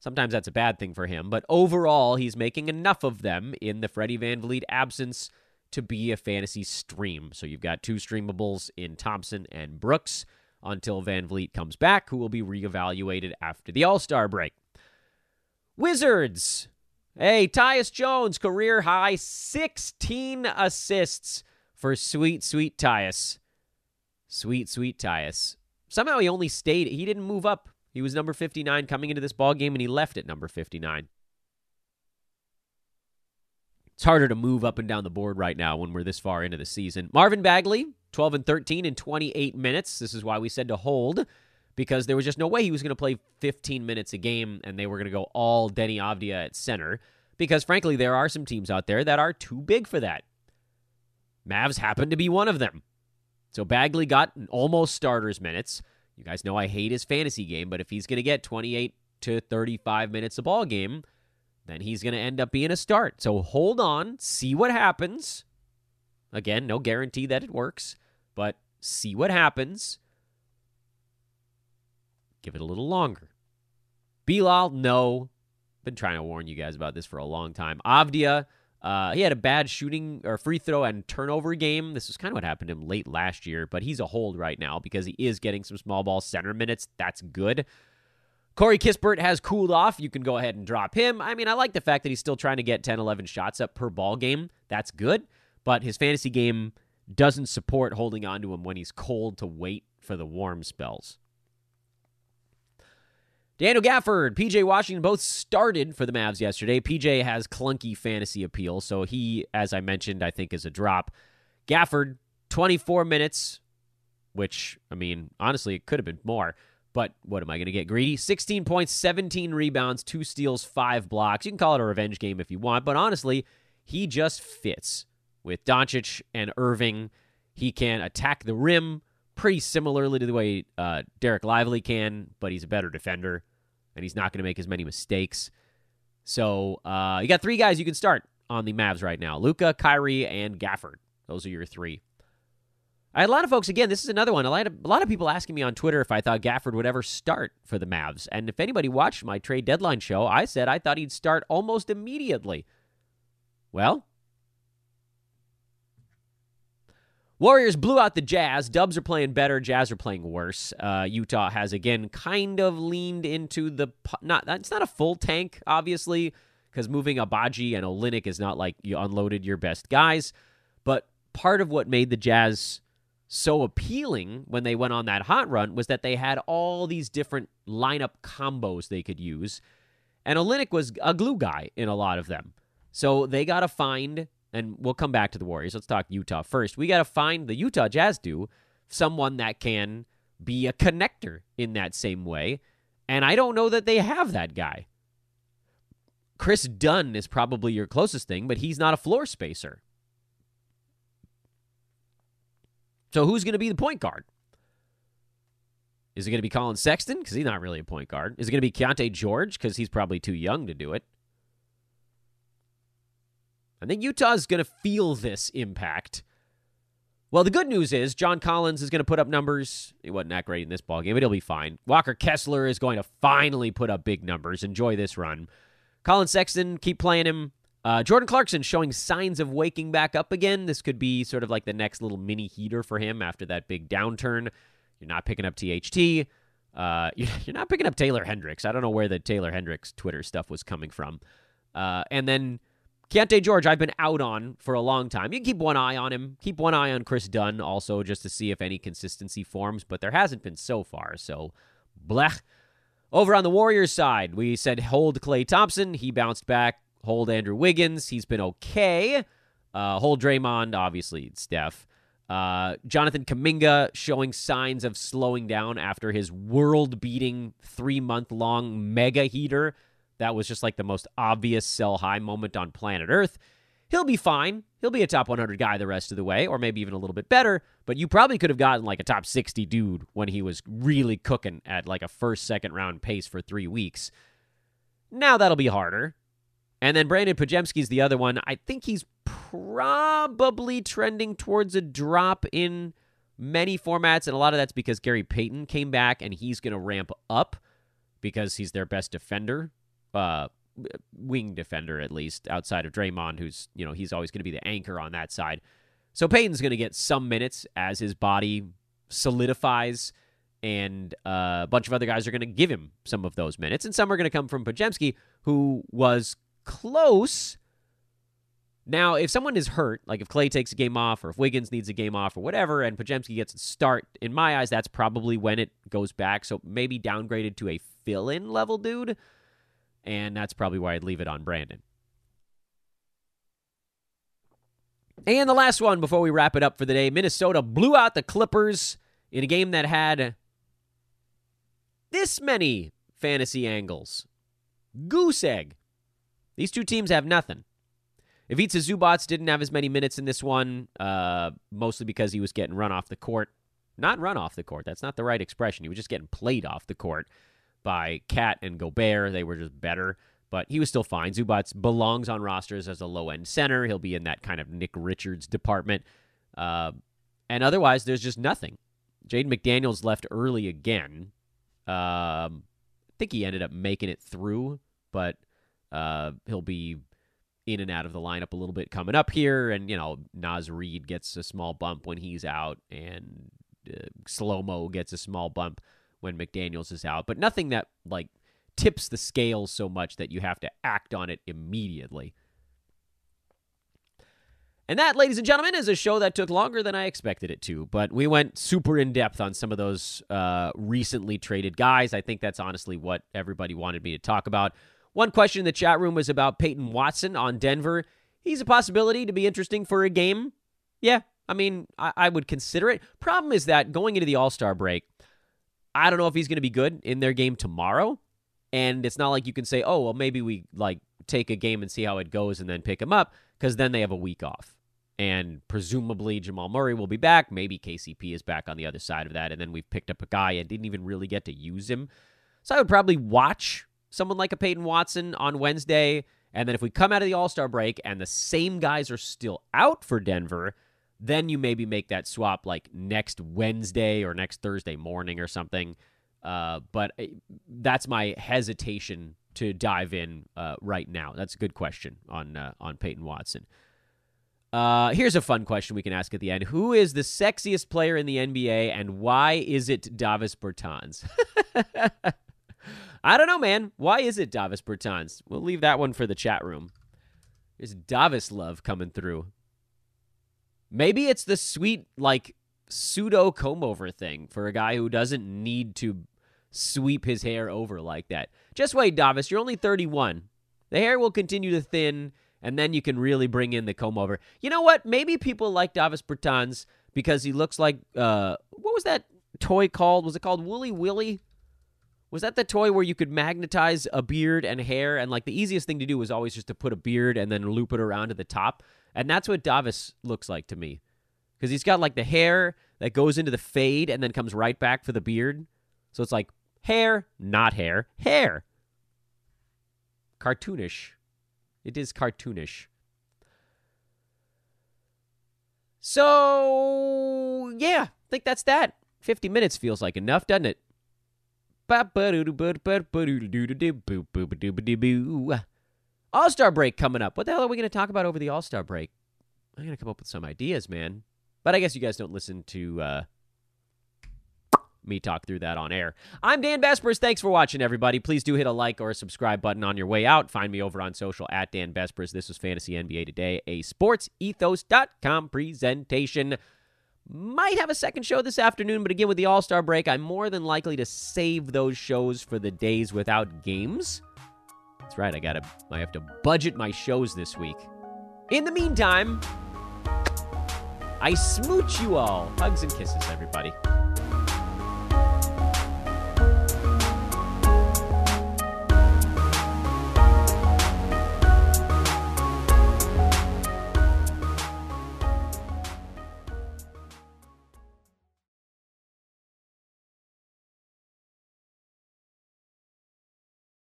S2: Sometimes that's a bad thing for him, but overall, he's making enough of them in the Freddie VanVleet absence to be a fantasy stream. So you've got two streamables in Thompson and Brooks until VanVleet comes back, who will be reevaluated after the All Star break. Wizards Hey, Tyus Jones, career high 16 assists for sweet, sweet Tyus. Sweet, sweet Tyus. Somehow he only stayed, he didn't move up. He was number 59 coming into this ball game, and he left at number 59. It's harder to move up and down the board right now when we're this far into the season. Marvin Bagley, 12 and 13 in 28 minutes. This is why we said to hold because there was just no way he was going to play 15 minutes a game and they were going to go all Deni Avdija at center because frankly there are some teams out there that are too big for that. Mavs happen to be one of them. So Bagley got almost starters minutes. You guys know I hate his fantasy game, but if he's going to get 28 to 35 minutes a ball game, then he's going to end up being a start. So hold on, see what happens. Again, no guarantee that it works, but see what happens. Give it a little longer. Bilal, no. Been trying to warn you guys about this for a long time. Avdija, uh, he had a bad shooting or free throw and turnover game. This is kind of what happened to him late last year, but he's a hold right now because he is getting some small ball center minutes. That's good. Corey Kispert has cooled off. You can go ahead and drop him. I mean, I like the fact that he's still trying to get 10, 11 shots up per ball game. That's good. But his fantasy game doesn't support holding on to him when he's cold to wait for the warm spells. Daniel Gafford, PJ Washington both started for the Mavs yesterday. PJ has clunky fantasy appeal, so he, as I mentioned, I think is a drop. Gafford, 24 minutes, which, I mean, honestly, it could have been more. But what am I going to get greedy? 16 points, 17 rebounds, two steals, five blocks. You can call it a revenge game if you want, but honestly, he just fits with Doncic and Irving. He can attack the rim pretty similarly to the way uh, Dereck Lively can, but he's a better defender and he's not going to make as many mistakes. So uh, you got three guys you can start on the Mavs right now: Luka, Kyrie, and Gafford. Those are your three. I had a lot of folks. Again, this is another one. A lot, of, a lot of people asking me on Twitter if I thought Gafford would ever start for the Mavs. And if anybody watched my trade deadline show, I said I thought he'd start almost immediately. Well, Warriors blew out the Jazz. Dubs are playing better. Jazz are playing worse. Uh, Utah has again kind of leaned into the not. It's not a full tank, obviously, because moving Agbaji and Olynyk is not like you unloaded your best guys. But part of what made the Jazz so appealing when they went on that hot run was that they had all these different lineup combos they could use, and Olynyk was a glue guy in a lot of them. So they got to find and we'll come back to the Warriors. Let's talk Utah first. We got to find the Utah Jazz do someone that can be a connector in that same way. And I don't know that they have that guy. Kris Dunn is probably your closest thing, but he's not a floor spacer. So who's going to be the point guard? Is it going to be Collin Sexton? Because he's not really a point guard. Is it going to be Keyonte George? Because he's probably too young to do it. I think Utah is going to feel this impact. Well, the good news is John Collins is going to put up numbers. He wasn't that great in this ball game, but he'll be fine. Walker Kessler is going to finally put up big numbers. Enjoy this run. Collin Sexton, keep playing him. Uh, Jordan Clarkson showing signs of waking back up again. This could be sort of like the next little mini heater for him after that big downturn. You're not picking up THT. Uh, you're not picking up Taylor Hendricks. I don't know where the Taylor Hendricks Twitter stuff was coming from. Uh, and then Keyonte George, I've been out on for a long time. You can keep one eye on him. Keep one eye on Kris Dunn also, just to see if any consistency forms, but there hasn't been so far. So, blech. Over on the Warriors side, we said hold Klay Thompson. He bounced back. Hold Andrew Wiggins. He's been okay. Uh, hold Draymond, obviously, Steph. Uh, Jonathan Kuminga showing signs of slowing down after his world beating three month long mega heater that was just like the most obvious sell high moment on planet Earth. He'll be fine. He'll be a top 100 guy the rest of the way, or maybe even a little bit better. But you probably could have gotten like a top 60 dude when he was really cooking at like a first, second round pace for three weeks. Now that'll be harder. And then Brandon Podziemski's the other one. I think he's probably trending towards a drop in many formats, and a lot of that's because Gary Payton came back and he's going to ramp up because he's their best defender uh, wing defender at least outside of Draymond, who's you know he's always going to be the anchor on that side. So Payton's going to get some minutes as his body solidifies, and uh, a bunch of other guys are going to give him some of those minutes, and some are going to come from Podziemski, who was close. Now, if someone is hurt, like if Klay takes a game off, or if Wiggins needs a game off, or whatever, and Podziemski gets a start, in my eyes, that's probably when it goes back. So maybe downgraded to a fill-in level dude and that's probably why I'd leave it on Brandon. And the last one before we wrap it up for the day Minnesota blew out the Clippers in a game that had this many fantasy angles. Goose egg. These two teams have nothing. Ivica Zubac didn't have as many minutes in this one, uh, mostly because he was getting run off the court. Not run off the court. That's not the right expression. He was just getting played off the court by KAT and Gobert. They were just better, but he was still fine. Zubac belongs on rosters as a low end center. He'll be in that kind of Nick Richards department. Uh, and otherwise, there's just nothing. Jaden McDaniels left early again. Um, I think he ended up making it through, but uh, he'll be in and out of the lineup a little bit coming up here. And, you know, Naz Reid gets a small bump when he's out, and uh, Slow Mo gets a small bump when McDaniels is out, but nothing that, like, tips the scales so much that you have to act on it immediately. And that, ladies and gentlemen, is a show that took longer than I expected it to. But we went super in depth on some of those uh, recently traded guys. I think that's honestly what everybody wanted me to talk about. One question in the chat room was about Peyton Watson on Denver. He's a possibility to be interesting for a game. Yeah, I mean, I, I would consider it. Problem is that going into the All Star break, I don't know if he's going to be good in their game tomorrow. And it's not like you can say, oh, well, maybe we like take a game and see how it goes and then pick him up because then they have a week off and presumably Jamal Murray will be back. Maybe KCP is back on the other side of that, and then we've picked up a guy and didn't even really get to use him. So I would probably watch someone like a Peyton Watson on Wednesday, and then if we come out of the All Star break and the same guys are still out for Denver, then you maybe make that swap like next Wednesday or next Thursday morning or something. Uh, but uh, that's my hesitation to dive in uh, right now. That's a good question on uh, on Peyton Watson. Uh, here's a fun question we can ask at the end. Who is the sexiest player in the NBA and why is it Davis Bertans? I don't know, man. Why is it Davis Bertans? We'll leave that one for the chat room. There's Davis love coming through. Maybe it's the sweet, like, pseudo comb over thing for a guy who doesn't need to sweep his hair over like that. Just wait, Davis. You're only 31. The hair will continue to thin and then you can really bring in the comb over. You know what? Maybe people like Davis Bertans because he looks like uh, what was that toy called? Was it called Wooly Willy? Was that the toy where you could magnetize a beard and hair? And like the easiest thing to do was always just to put a beard and then loop it around to the top. And that's what Davis looks like to me. Because he's got like the hair that goes into the fade and then comes right back for the beard. So it's like hair, not hair, hair. Cartoonish. It is cartoonish. So, yeah, I think that's that. 50 minutes feels like enough, doesn't it? All Star break coming up. What the hell are we going to talk about over the All Star break? I'm going to come up with some ideas, man. But I guess you guys don't listen to uh, me talk through that on air. I'm Dan Besbris. Thanks for watching, everybody. Please do hit a like or a subscribe button on your way out. Find me over on social at Dan Besbris. This was Fantasy NBA Today, a sportsethos.com presentation. Might have a second show this afternoon, but again, with the All Star break, I'm more than likely to save those shows for the days without games. That's right, I gotta I have to budget my shows this week. In the meantime, I smooch you all. Hugs and kisses, everybody.